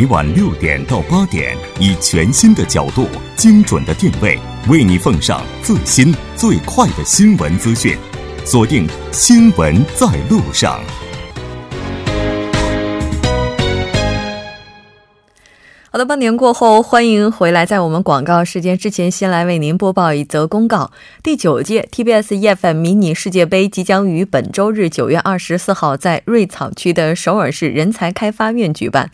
每晚六点到八点，以全新的角度、精准的定位，为你奉上最新最快的新闻资讯。锁定《新闻在路上》。好的，半年过后，欢迎回来。在我们广告时间之前，先来为您播报一则公告：第九届 TBS EFM 迷你世界杯即将于本周日九月二十四号在瑞草区的首尔市人才开发院举办。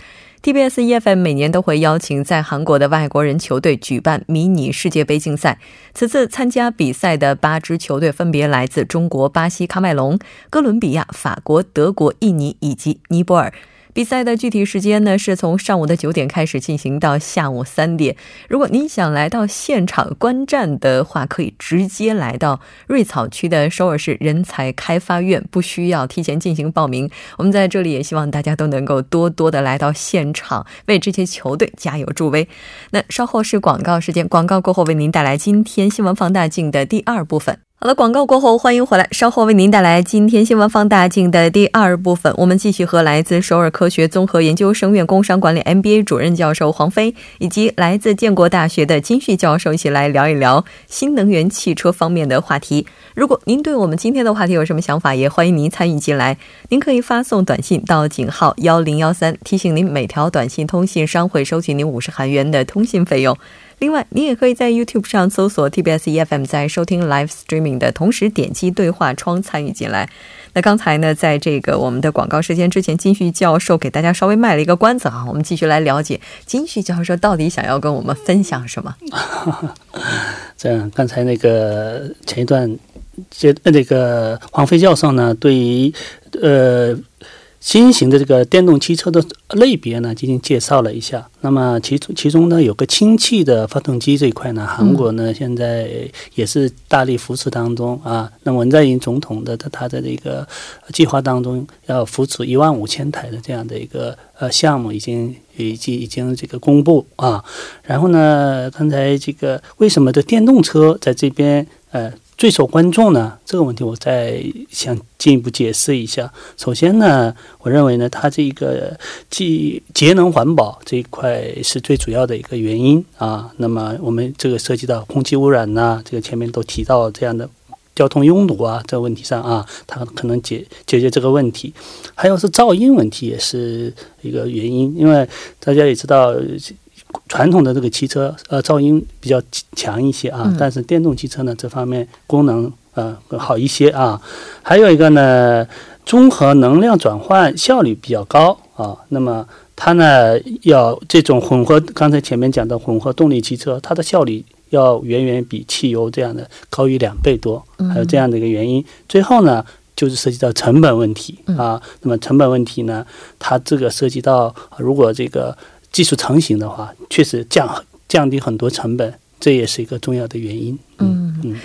TBS EFM 每年都会邀请在韩国的外国人球队举办迷你世界杯竞赛。此次参加比赛的八支球队分别来自中国、巴西、喀麦隆、哥伦比亚、法国、德国、印尼以及尼泊尔。比赛的具体时间呢，是从上午的九点开始进行到下午三点。如果您想来到现场观战的话，可以直接来到瑞草区的首尔市人才开发院，不需要提前进行报名。我们在这里也希望大家都能够多多的来到现场，为这些球队加油助威。那稍后是广告时间，广告过后为您带来今天新闻放大镜的第二部分。好了，广告过后，欢迎回来。稍后为您带来今天新闻放大镜的第二部分。我们继续和来自首尔科学综合研究生院工商管理 MBA 主任教授黄飞，以及来自建国大学的金旭教授一起来聊一聊新能源汽车方面的话题。如果您对我们今天的话题有什么想法，也欢迎您参与进来。您可以发送短信到井号幺零幺三，提醒您每条短信通信商会收取您五十韩元的通信费用。另外，你也可以在 YouTube 上搜索 TBS EFM，在收听 Live Streaming 的同时点击对话窗参与进来。那刚才呢，在这个我们的广告时间之前，金旭教授给大家稍微卖了一个关子啊，我们继续来了解金旭教授到底想要跟我们分享什么。这样，刚才那个前一段接那个黄飞教授呢，对于呃。新型的这个电动汽车的类别呢，进行介绍了一下。那么其中其中呢，有个氢气的发动机这一块呢，韩国呢现在也是大力扶持当中啊。那文在寅总统的他他的这个计划当中，要扶持一万五千台的这样的一个呃项目，已经已经已经这个公布啊。然后呢，刚才这个为什么的电动车在这边呃？最受关注呢？这个问题我再想进一步解释一下。首先呢，我认为呢，它这个既节能环保这一块是最主要的一个原因啊。那么我们这个涉及到空气污染呐，这个前面都提到这样的交通拥堵啊这个问题上啊，它可能解解决这个问题。还有是噪音问题也是一个原因，因为大家也知道。传统的这个汽车，呃，噪音比较强一些啊，但是电动汽车呢，这方面功能呃好一些啊。还有一个呢，综合能量转换效率比较高啊。那么它呢，要这种混合，刚才前面讲的混合动力汽车，它的效率要远远比汽油这样的高于两倍多，还有这样的一个原因。最后呢，就是涉及到成本问题啊。那么成本问题呢，它这个涉及到如果这个。技术成型的话，确实降降低很多成本，这也是一个重要的原因。嗯嗯，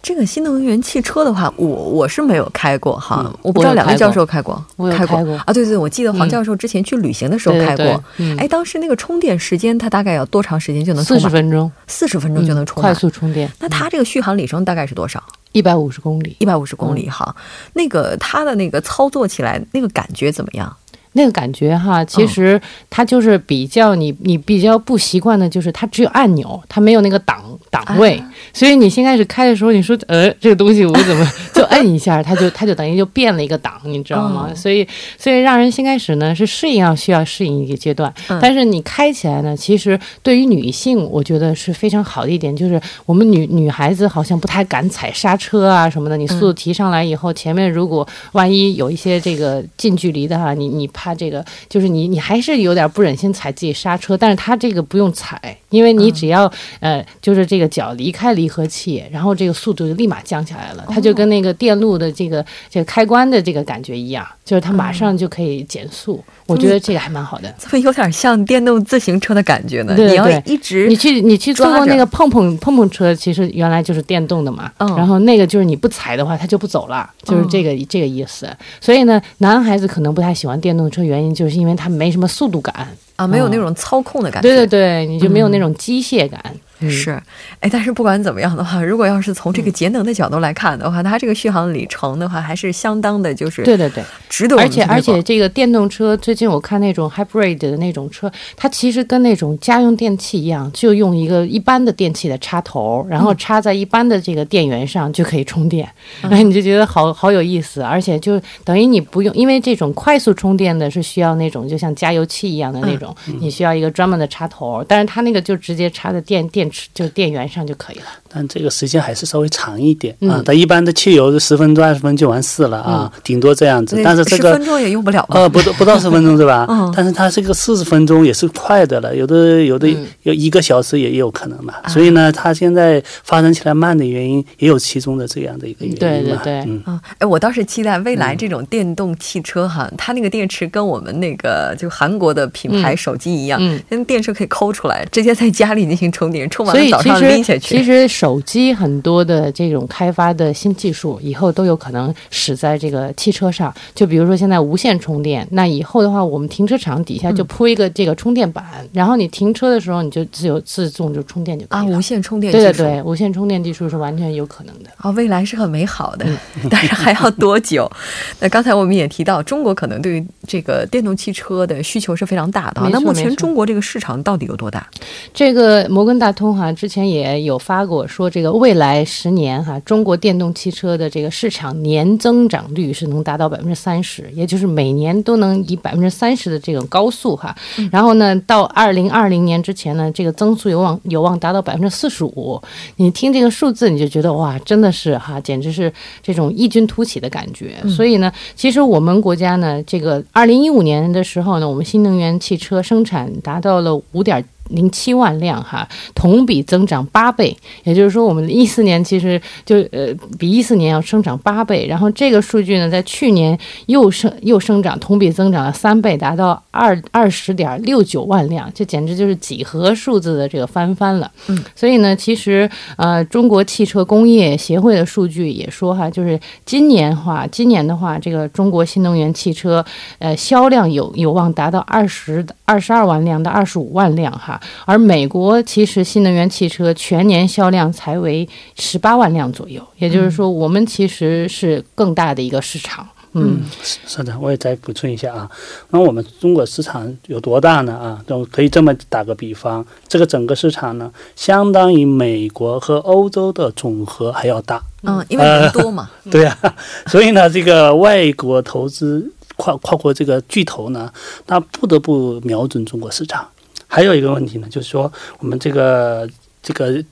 这个新能源汽车的话，我我是没有开过哈，我不知道两位教授开过，我开过啊？对对，我记得黄教授之前去旅行的时候开过。哎，当时那个充电时间，它大概要多长时间就能充满？四十分钟，四十分钟就能充快速充电。那它这个续航里程大概是多少？一百五十公里，一百五十公里哈。那个它的那个操作起来那个感觉怎么样？那个感觉哈，其实它就是比较你你比较不习惯的，就是它只有按钮，它没有那个档档位，所以你先开始开的时候，你说呃这个东西我怎么 就摁一下，它就它就等于就变了一个档，你知道吗？所以所以让人先开始呢是适应要需要适应一个阶段，但是你开起来呢，其实对于女性我觉得是非常好的一点，就是我们女女孩子好像不太敢踩刹车啊什么的，你速度提上来以后，前面如果万一有一些这个近距离的哈，你你。怕这个就是你，你还是有点不忍心踩自己刹车，但是它这个不用踩，因为你只要呃，就是这个脚离开离合器，然后这个速度就立马降下来了，它就跟那个电路的这个这个开关的这个感觉一样，就是它马上就可以减速。我觉得这个还蛮好的，怎么有点像电动自行车的感觉呢？你要一直你去你去坐过那个碰碰碰碰车，其实原来就是电动的嘛。嗯，然后那个就是你不踩的话，它就不走了，就是这个这个意思。所以呢，男孩子可能不太喜欢电动车，原因就是因为它没什么速度感啊，没有那种操控的感觉。对对对，你就没有那种机械感。嗯是，哎，但是不管怎么样的话，如果要是从这个节能的角度来看的话，它这个续航里程的话，还是相当的，就是对对对，值得而且而且这个电动车，最近我看那种 hybrid 的那种车，它其实跟那种家用电器一样，就用一个一般的电器的插头，然后插在一般的这个电源上就可以充电，然后你就觉得好好有意思，而且就等于你不用，因为这种快速充电的是需要那种就像加油器一样的那种，你需要一个专门的插头，但是它那个就直接插在电电池就电源上就可以了。但这个时间还是稍微长一点嗯啊。它一般的汽油是十分钟、二十分就完事了啊，顶多这样子。但是这个十分钟也用不了吧？呃，不到不到十分钟是吧？嗯但是它这个四十分钟也是快的了，有的有的嗯有一个小时也也有可能嘛。所以呢，它现在发展起来慢的原因也有其中的这样的一个原因嘛。对对对嗯，啊，哎，我倒是期待未来这种电动汽车哈，它那个电池跟我们那个就韩国的品牌嗯手机一样，嗯电池可以抠出来，直接在家里进行充电，充完了早上拎下实其。实手机很多的这种开发的新技术，以后都有可能使在这个汽车上。就比如说现在无线充电，那以后的话，我们停车场底下嗯就铺一个这个充电板，然后你停车的时候你就自由自动就充电就可啊，以了。无线充电技术，对对对，无线充电技术是完全有可能的。啊，未来是很美好的，嗯 但是还要多久？那刚才我们也提到，中国可能对于这个电动汽车的需求是非常大的啊。那目前中国这个市场到底有多大？这个摩根大通哈之前也有发过说，这个未来十年哈，中国电动汽车的这个市场年增长率是能达到百分之三十，也就是每年都能以百分之三十的这种高速哈。然后呢，到二零二零年之前呢，这个增速有望有望达到百分之四十五。你听这个数字，你就觉得哇，真的是哈，简直是这种异军突起的感觉。所以呢，其实我们国家呢，这个二零一五年的时候呢，我们新能源汽车生产达到了五点。零七万辆哈，同比增长八倍，也就是说，我们一四年其实就呃比一四年要生长八倍，然后这个数据呢，在去年又生又生长，同比增长了三倍，达到二二十点六九万辆，这简直就是几何数字的这个翻番了。嗯，所以呢，其实呃，中国汽车工业协会的数据也说哈，就是今年话，今年的话，这个中国新能源汽车呃销量有有望达到二十二十二万辆到二十五万辆哈。而美国其实新能源汽车全年销量才为十八万辆左右，也就是说，我们其实是更大的一个市场。嗯，是的，我也再补充一下啊。那我们中国市场有多大呢？啊，都可以这么打个比方，这个整个市场呢，相当于美国和欧洲的总和还要大。嗯，因为人多嘛。对啊，所以呢，这个外国投资跨跨国这个巨头呢，那不得不瞄准中国市场。还有一个问题呢，就是说我们这个这个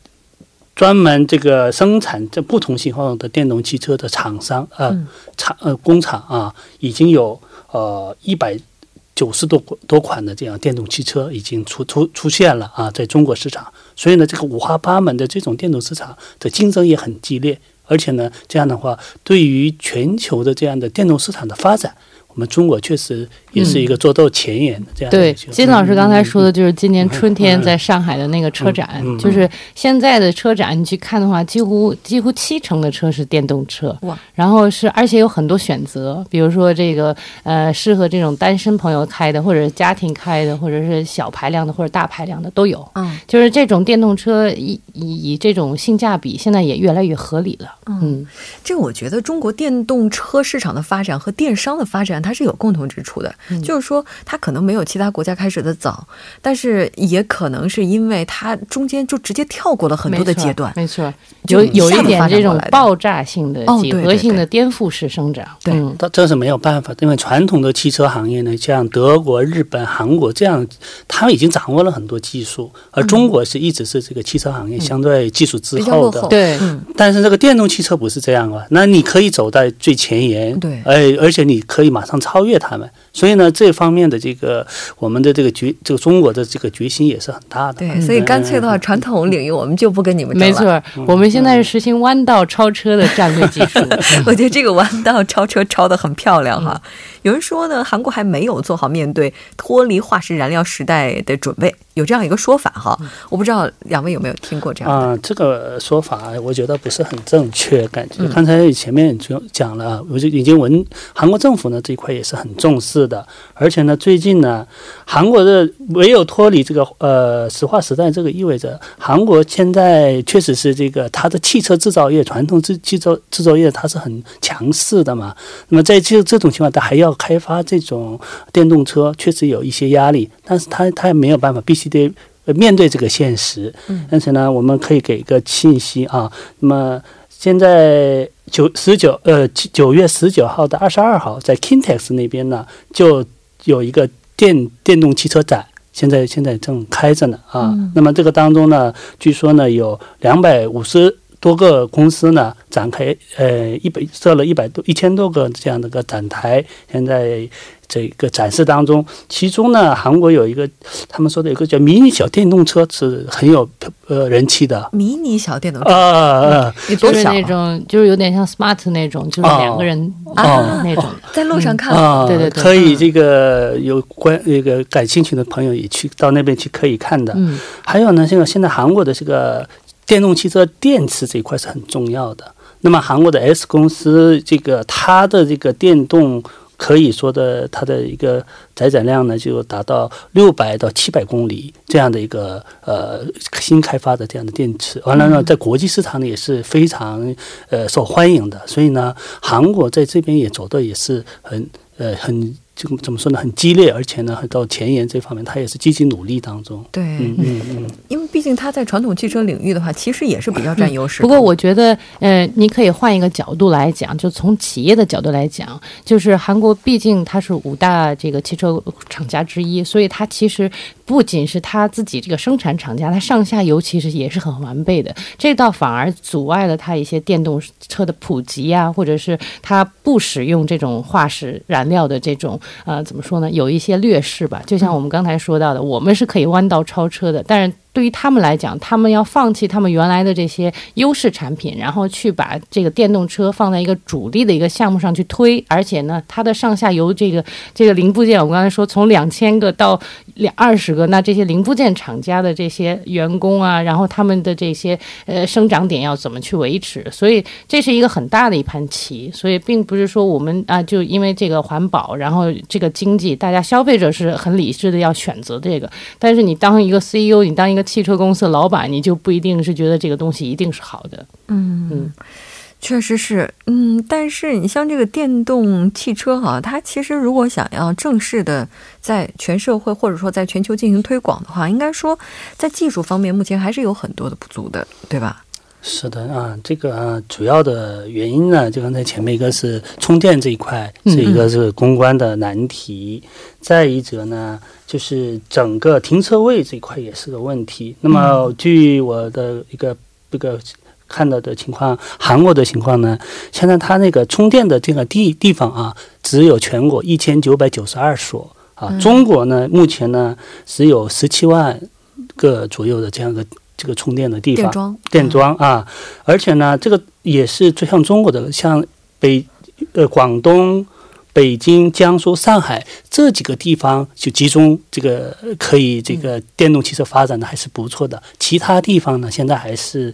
专门这个生产这不同型号的电动汽车的厂商呃嗯厂呃工厂啊，已经有呃一百九十多多款的这样电动汽车已经出出出现了啊，在中国市场。所以呢，这个五花八门的这种电动市场的竞争也很激烈，而且呢，这样的话，对于全球的这样的电动市场的发展。我们中国确实也是一个做到前沿的这样的对。金老师刚才说的就是今年春天在上海的那个车展，嗯嗯嗯就是现在的车展你去看的话，几乎几乎七成的车是电动车，哇！然后是而且有很多选择，比如说这个呃适合这种单身朋友开的，或者是家庭开的，或者是小排量的或者大排量的都有。嗯就是这种电动车以以以这种性价比，现在也越来越合理了。嗯，这个我觉得中国电动车市场的发展和电商的发展它是有共同之处的，嗯就是说它可能没有其他国家开始的早，但是也可能是因为它中间就直接跳过了很多的阶段。没错，就有有一点这种来爆炸性的、几何性的颠覆式生长。对嗯这这是没有办法，因为传统的汽车行业呢，像德国、日本、韩国这样，他们已经掌握了很多技术，而中国是一直是这个汽车行业相对技术滞后的。对嗯，但是这个电动汽车不是这样啊，那你可以走在最前沿，对而而且你可以马上超越他们。所以呢，这方面的这个我们的这个决，这个中国的这个决心也是很大的。对，所以干脆的话，传统领域我们就不跟你们争了。没错，我们现在是实行弯道超车的战略技术。我觉得这个弯道超车超的很漂亮哈。有人说呢，韩国还没有做好面对脱离化石燃料时代的准备。有有这样一个说法哈，我不知道两位有没有听过这样啊？这个说法我觉得不是很正确，感觉刚才前面就讲了，我就已经闻韩国政府呢这一块也是很重视是的，而且呢最近呢，韩国的唯有脱离这个呃石化时代，这个意味着韩国现在确实是这个它的汽车制造业传统制汽车制造业它是很强势的嘛，那么在这这种情况，它还要开发这种电动车，确实有一些压力，但是它它也没有办法，必须得。面对这个现实，嗯，但是呢，我们可以给一个信息啊。那么现在九十九呃九月十九号到二十二号，在 Kintex 那边呢，就有一个电电动汽车展，现在现在正开着呢啊。那么这个当中呢，据说呢有两百五十多个公司呢展开，呃，一百设了一百多一千多个这样的个展台，现在。这个展示当中，其中呢，韩国有一个，他们说的有个叫迷你小电动车是很有呃人气的。迷你小电动车？啊，就是那种，就是有点像 smart 那种，就是两个人啊那种，在路上看，对对对，可以这个有关那个感兴趣的朋友也去到那边去可以看的。嗯，还有呢，现在现在韩国的这个电动汽车电池这一块是很重要的。那么韩国的 S 公司这个它的这个电动。可以说的，它的一个载载量呢，就达到六百到七百公里这样的一个呃新开发的这样的电池。完了呢，在国际市场呢也是非常呃受欢迎的。所以呢，韩国在这边也走的也是很呃很。就怎么说呢？很激烈，而且呢，到前沿这方面，他也是积极努力当中。对，嗯嗯嗯，因为毕竟他在传统汽车领域的话，其实也是比较占优势。不过，我觉得，呃，你可以换一个角度来讲，就从企业的角度来讲，就是韩国毕竟它是五大这个汽车厂家之一，所以它其实不仅是他自己这个生产厂家，他上下游其实也是很完备的。这倒反而阻碍了他一些电动车的普及啊，或者是他不使用这种化石燃料的这种。呃，怎么说呢？有一些劣势吧，就像我们刚才说到的，我们是可以弯道超车的，但是。对于他们来讲，他们要放弃他们原来的这些优势产品，然后去把这个电动车放在一个主力的一个项目上去推，而且呢，它的上下游这个这个零部件，我刚才说从两千个到两二十个，那这些零部件厂家的这些员工啊，然后他们的这些呃生长点要怎么去维持？所以这是一个很大的一盘棋，所以并不是说我们啊就因为这个环保，然后这个经济，大家消费者是很理智的要选择这个，但是你当一个 CEO，你当一个汽车公司的老板，你就不一定是觉得这个东西一定是好的。嗯嗯，确实是。嗯，但是你像这个电动汽车哈，它其实如果想要正式的在全社会或者说在全球进行推广的话，应该说在技术方面目前还是有很多的不足的，对吧？是的啊，这个啊，主要的原因呢，就刚才前面一个是充电这一块是一个是公关的难题，再一则呢，就是整个停车位这一块也是个问题。那么据我的一个这个看到的情况，韩国的情况呢，现在它那个充电的这个地地方啊，只有全国一千九百九十二所啊，中国呢目前呢只有十七万个左右的这样一个。这个充电的地方，电桩，电桩啊，而且呢，这个也是最像中国的，像北呃广东。北京、江苏、上海这几个地方就集中这个可以这个电动汽车发展的还是不错的，其他地方呢现在还是，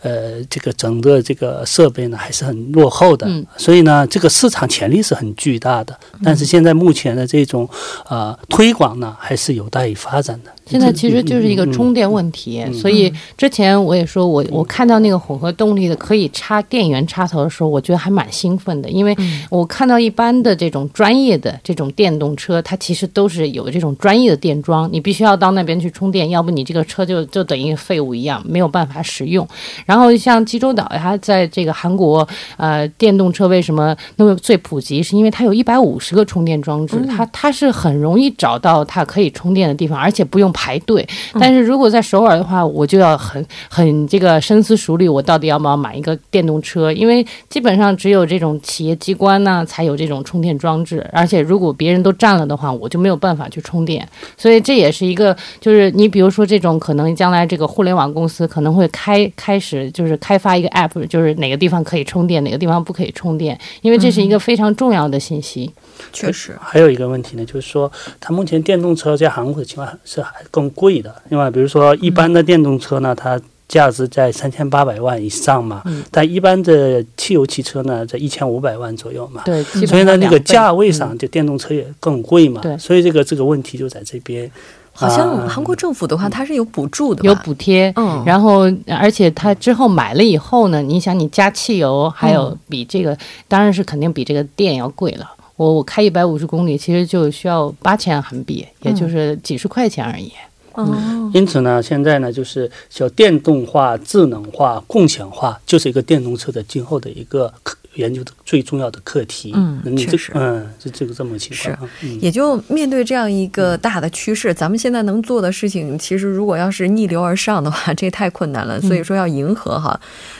呃，这个整个这个设备呢还是很落后的，所以呢这个市场潜力是很巨大的，但是现在目前的这种呃推广呢还是有待于发展的。现在其实就是一个充电问题，所以之前我也说我我看到那个混合动力的可以插电源插头的时候，我觉得还蛮兴奋的，因为我看到一般的。这种专业的这种电动车，它其实都是有这种专业的电桩，你必须要到那边去充电，要不你这个车就就等于废物一样，没有办法使用。然后像济州岛，它在这个韩国，呃，电动车为什么那么最普及？是因为它有一百五十个充电装置，它它是很容易找到它可以充电的地方，而且不用排队。但是如果在首尔的话，我就要很很这个深思熟虑，我到底要不要买一个电动车？因为基本上只有这种企业机关呢，才有这种充。电装置，而且如果别人都占了的话，我就没有办法去充电。所以这也是一个，就是你比如说这种可能将来这个互联网公司可能会开开始就是开发一个 app，就是哪个地方可以充电，哪个地方不可以充电，因为这是一个非常重要的信息。确实，还有一个问题呢，就是说，它目前电动车在韩国的情况是还更贵的。另外，比如说一般的电动车呢，它价值在三千八百万以上嘛，嗯但一般的汽油汽车呢，在一千五百万左右嘛。对，所以呢，那个价位上，嗯就电动车也更贵嘛。对所以这个这个问题就在这边。好像啊韩国政府的话，它是有补助的吧，有补贴，嗯然后而且它之后买了以后呢，你想你加汽油，还有嗯比这个、当然是肯定比这个电要贵了。我我开一百五十公里，其实就需要八千韩币，也嗯。就是几十块钱而已。嗯，因此呢，现在呢，就是叫电动化、智能化、共享化，就是一个电动车的今后的一个课研究的最重要的课题。嗯你这确实嗯，是这个这么情况。嗯，也就面对这样一个大的趋势，咱们现在能做的事情，其实如果要是逆流而上的话，这太困难了。所以说要迎合哈。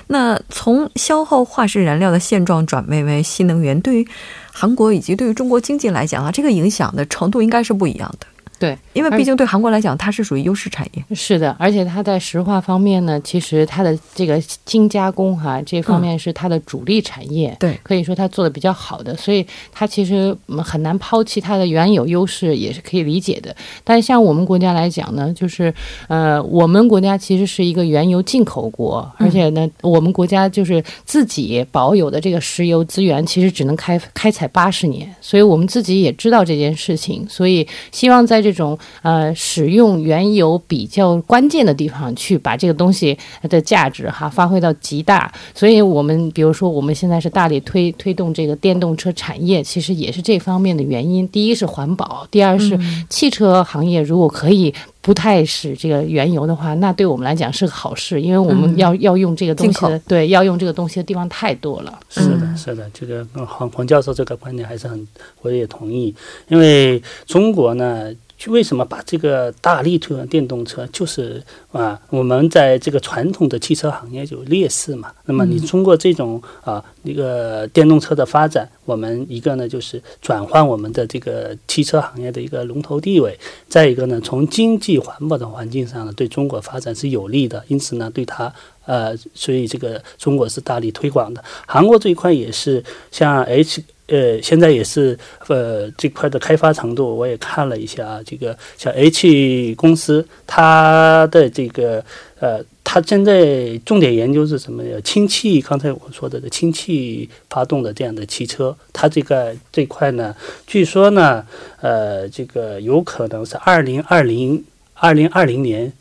那从消耗化石燃料的现状转变为新能源，对于韩国以及对于中国经济来讲啊，这个影响的程度应该是不一样的。对，因为毕竟对韩国来讲，它是属于优势产业。是的，而且它在石化方面呢，其实它的这个精加工哈、这方面是它的主力产业。对可以说它做的比较好的，所以它其实嗯很难抛弃它的原有优势，也是可以理解的。但是像我们国家来讲呢，就是呃，我们国家其实是一个原油进口国，而且呢，我们国家就是自己保有的这个石油资源，其实只能开开采八十年，所以我们自己也知道这件事情，所以希望在这种呃使用原油比较关键的地方去把这个东西的价值哈发挥到极大。所以我们比如说我们现在是大力推推动这个电动车产业，其实也是这方面的原因。第一是环保，第二是汽车行业如果可以。不太使这个原油的话，那对我们来讲是个好事，因为我们要、要用这个东西的，对，要用这个东西的地方太多了。是的，是的，这个嗯黄黄教授这个观点还是很，我也同意。因为中国呢，为什么把这个大力推广电动车，就是啊，我们在这个传统的汽车行业有劣势嘛。那么你通过这种啊那个电动车的发展，我们一个呢就是转换我们的这个汽车行业的一个龙头地位，再一个呢从经济环保的环境上呢对中国发展是有利的，因此呢对它呃，所以这个中国是大力推广的。韩国这一块也是像 H 呃，现在也是呃这块的开发程度，我也看了一下，这个像 H 公司，它的这个呃，它现在重点研究是什么呀？氢气，刚才我说的这氢气发动的这样的汽车，它这个这块呢，据说呢，呃，这个有可能是二零二零二零二零年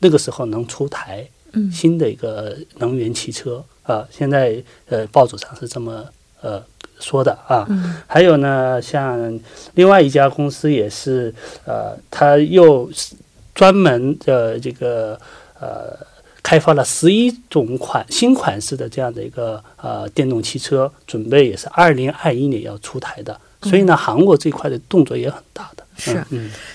那个时候能出台。嗯新的一个能源汽车啊，现在呃报纸上是这么呃说的啊。嗯还有呢，像另外一家公司也是呃，它又是专门的这个呃开发了十一种款新款式的这样的一个呃电动汽车，准备也是二零二一年要出台的。所以呢，韩国这块的动作也很大的。是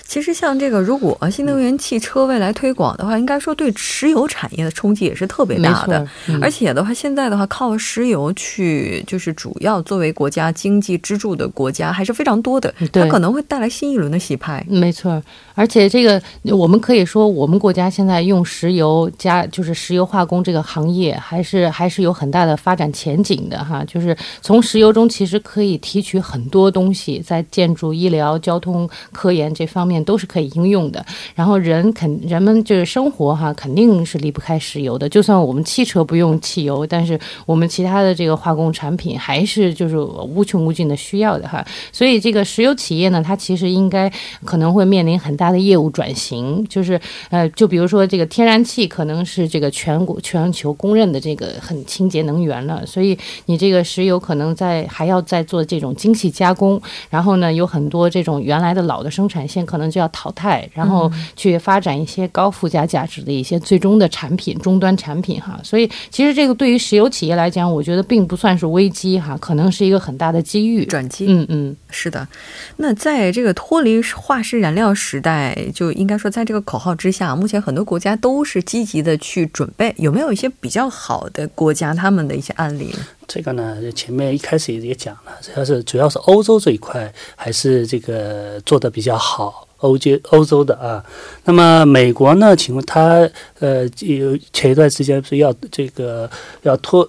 其实像这个，如果新能源汽车未来推广的话，应该说对石油产业的冲击也是特别大的。，嗯而且的话，现在的话，靠石油去就是主要作为国家经济支柱的国家还是非常多的，它可能会带来新一轮的洗牌。没错，而且这个我们可以说，我们国家现在用石油加就是石油化工这个行业，还是还是有很大的发展前景的哈。就是从石油中其实可以提取很多东西，在建筑、医疗、交通、科研这方面都是可以应用的。然后人肯人们就是生活哈，肯定是离不开石油的。就算我们汽车不用汽油，但是我们其他的这个化工产品还是就是无穷无尽的需要的哈。所以这个石油企业呢，它其实应该可能会面临很大的业务转型，就是呃，就比如说这个天然气可能是这个全国全球公认的这个很清洁能源了，所以你这个石油可能在还要再做这种精细加工，然后呢，有很多这种原来的老的生产线可能就要淘汰，然后去发展一些高附加价值的一些最终的产品、终端产品哈。所以其实这个对于石油企业来讲，我觉得并不算是危机哈，可能是一个很大的机遇。转机，嗯嗯。是的。那在这个脱离化石燃料时代，就应该说，在这个口号之下，目前很多国家都是积极的去准备。有没有一些比较好的国家他们的一些案例呢？这个呢，前面一开始也讲了，主要是主要是欧洲这一块还是这个做的比较好，欧洲欧洲的啊。那么美国呢，请问他呃有前一段时间不是要这个要脱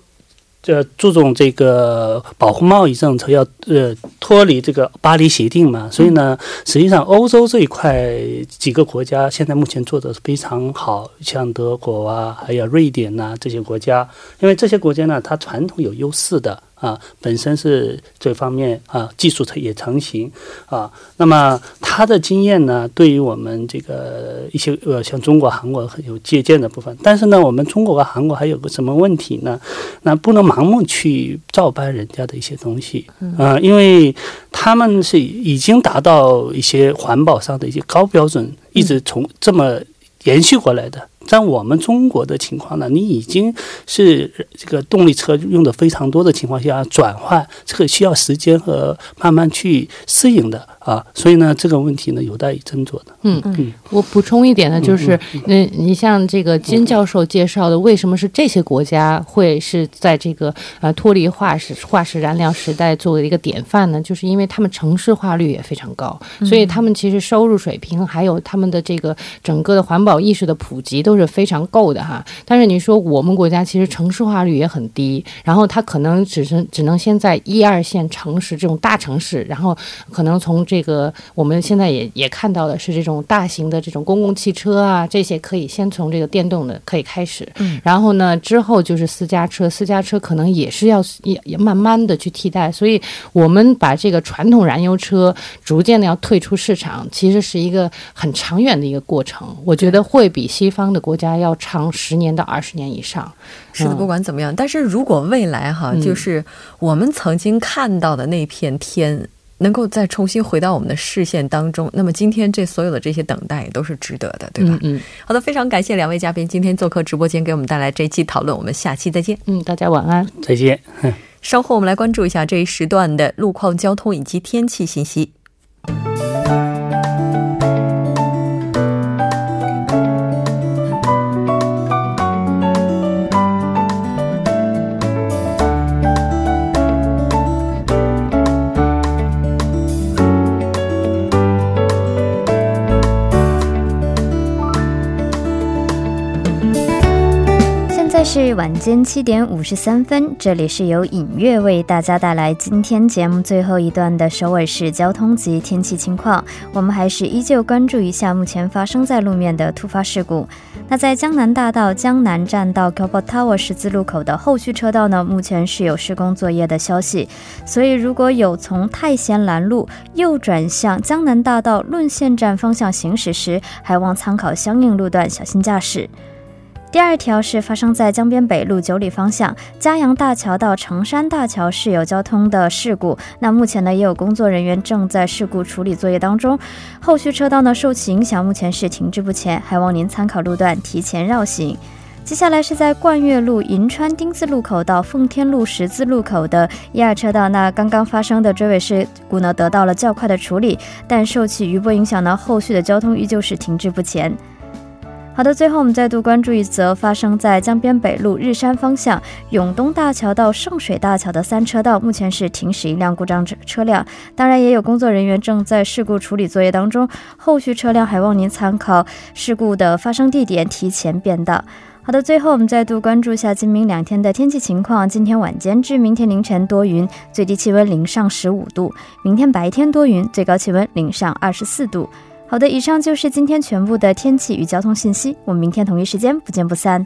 呃，注重这个保护贸易政策，要呃脱离这个巴黎协定嘛，所以呢，实际上欧洲这一块几个国家现在目前做的非常好，像德国啊，还有瑞典呐这些国家，因为这些国家呢，它传统有优势的。啊，本身是这方面啊，技术也成型啊。那么他的经验呢，对于我们这个一些呃，像中国、韩国很有借鉴的部分。但是呢，我们中国和韩国还有个什么问题呢？那不能盲目去照搬人家的一些东西啊，因为他们是已经达到一些环保上的一些高标准，一直从这么延续过来的。在我们中国的情况呢，你已经是这个动力车用的非常多的情况下，转换这个需要时间和慢慢去适应的。啊，所以呢，这个问题呢有待于斟酌的。嗯嗯，我补充一点呢，就是，嗯，你像这个金教授介绍的，为什么是这些国家会是在这个呃脱离化石化石燃料时代作为一个典范呢？就是因为他们城市化率也非常高，所以他们其实收入水平还有他们的这个整个的环保意识的普及都是非常够的哈。但是你说我们国家其实城市化率也很低，然后它可能只是只能先在一二线城市这种大城市，然后可能从这这个我们现在也也看到的是这种大型的这种公共汽车啊，这些可以先从这个电动的可以开始，嗯，然后呢之后就是私家车，私家车可能也是要也也慢慢的去替代，所以我们把这个传统燃油车逐渐的要退出市场，其实是一个很长远的一个过程，我觉得会比西方的国家要长十年到二十年以上。是的，不管怎么样，但是如果未来哈，就是我们曾经看到的那片天。能够再重新回到我们的视线当中，那么今天这所有的这些等待也都是值得的，对吧？嗯，好的，非常感谢两位嘉宾今天做客直播间，给我们带来这一期讨论。我们下期再见。嗯，大家晚安，再见。稍后我们来关注一下这一时段的路况、交通以及天气信息。是晚间七点五十三分，这里是由影月为大家带来今天节目最后一段的首尔市交通及天气情况。我们还是依旧关注一下目前发生在路面的突发事故。那在江南大道江南站到 k o b o Tower 十字路口的后续车道呢，目前是有施工作业的消息，所以如果有从太贤南路右转向江南大道论线站方向行驶时，还望参考相应路段，小心驾驶。第二条是发生在江边北路九里方向嘉阳大桥到成山大桥是有交通的事故，那目前呢也有工作人员正在事故处理作业当中，后续车道呢受其影响目前是停滞不前，还望您参考路段提前绕行。接下来是在冠岳路银川丁字路口到奉天路十字路口的一二车道，那刚刚发生的追尾事故呢得到了较快的处理，但受其余波影响呢，后续的交通依旧是停滞不前。好的，最后我们再度关注一则发生在江边北路日山方向永东大桥到圣水大桥的三车道，目前是停驶一辆故障车车辆，当然也有工作人员正在事故处理作业当中，后续车辆还望您参考事故的发生地点提前变道。好的，最后我们再度关注一下今明两天的天气情况，今天晚间至明天凌晨多云，最低气温零上十五度；明天白天多云，最高气温零上二十四度。好的，以上就是今天全部的天气与交通信息。我们明天同一时间不见不散。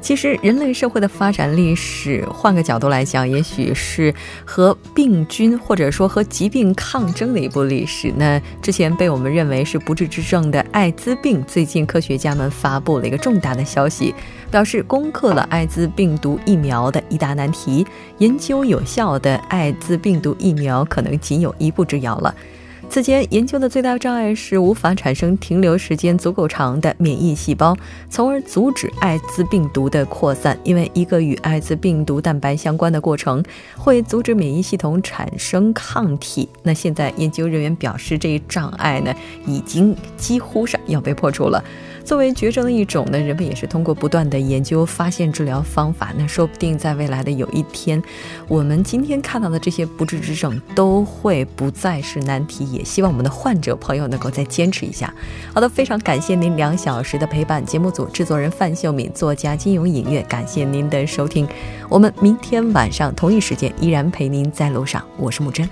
其实，人类社会的发展历史，换个角度来讲，也许是和病菌或者说和疾病抗争的一部历史。那之前被我们认为是不治之症的艾滋病，最近科学家们发布了一个重大的消息，表示攻克了艾滋病毒疫苗的一大难题，研究有效的艾滋病毒疫苗可能仅有一步之遥了。此前研究的最大障碍是无法产生停留时间足够长的免疫细胞，从而阻止艾滋病毒的扩散。因为一个与艾滋病毒蛋白相关的过程会阻止免疫系统产生抗体。那现在研究人员表示，这一障碍呢已经几乎上要被破除了。作为绝症的一种呢，人们也是通过不断的研究发现治疗方法。那说不定在未来的有一天，我们今天看到的这些不治之症都会不再是难题。也希望我们的患者朋友能够再坚持一下。好的，非常感谢您两小时的陪伴。节目组制作人范秀敏，作家金勇影月，感谢您的收听。我们明天晚上同一时间依然陪您在路上。我是木真。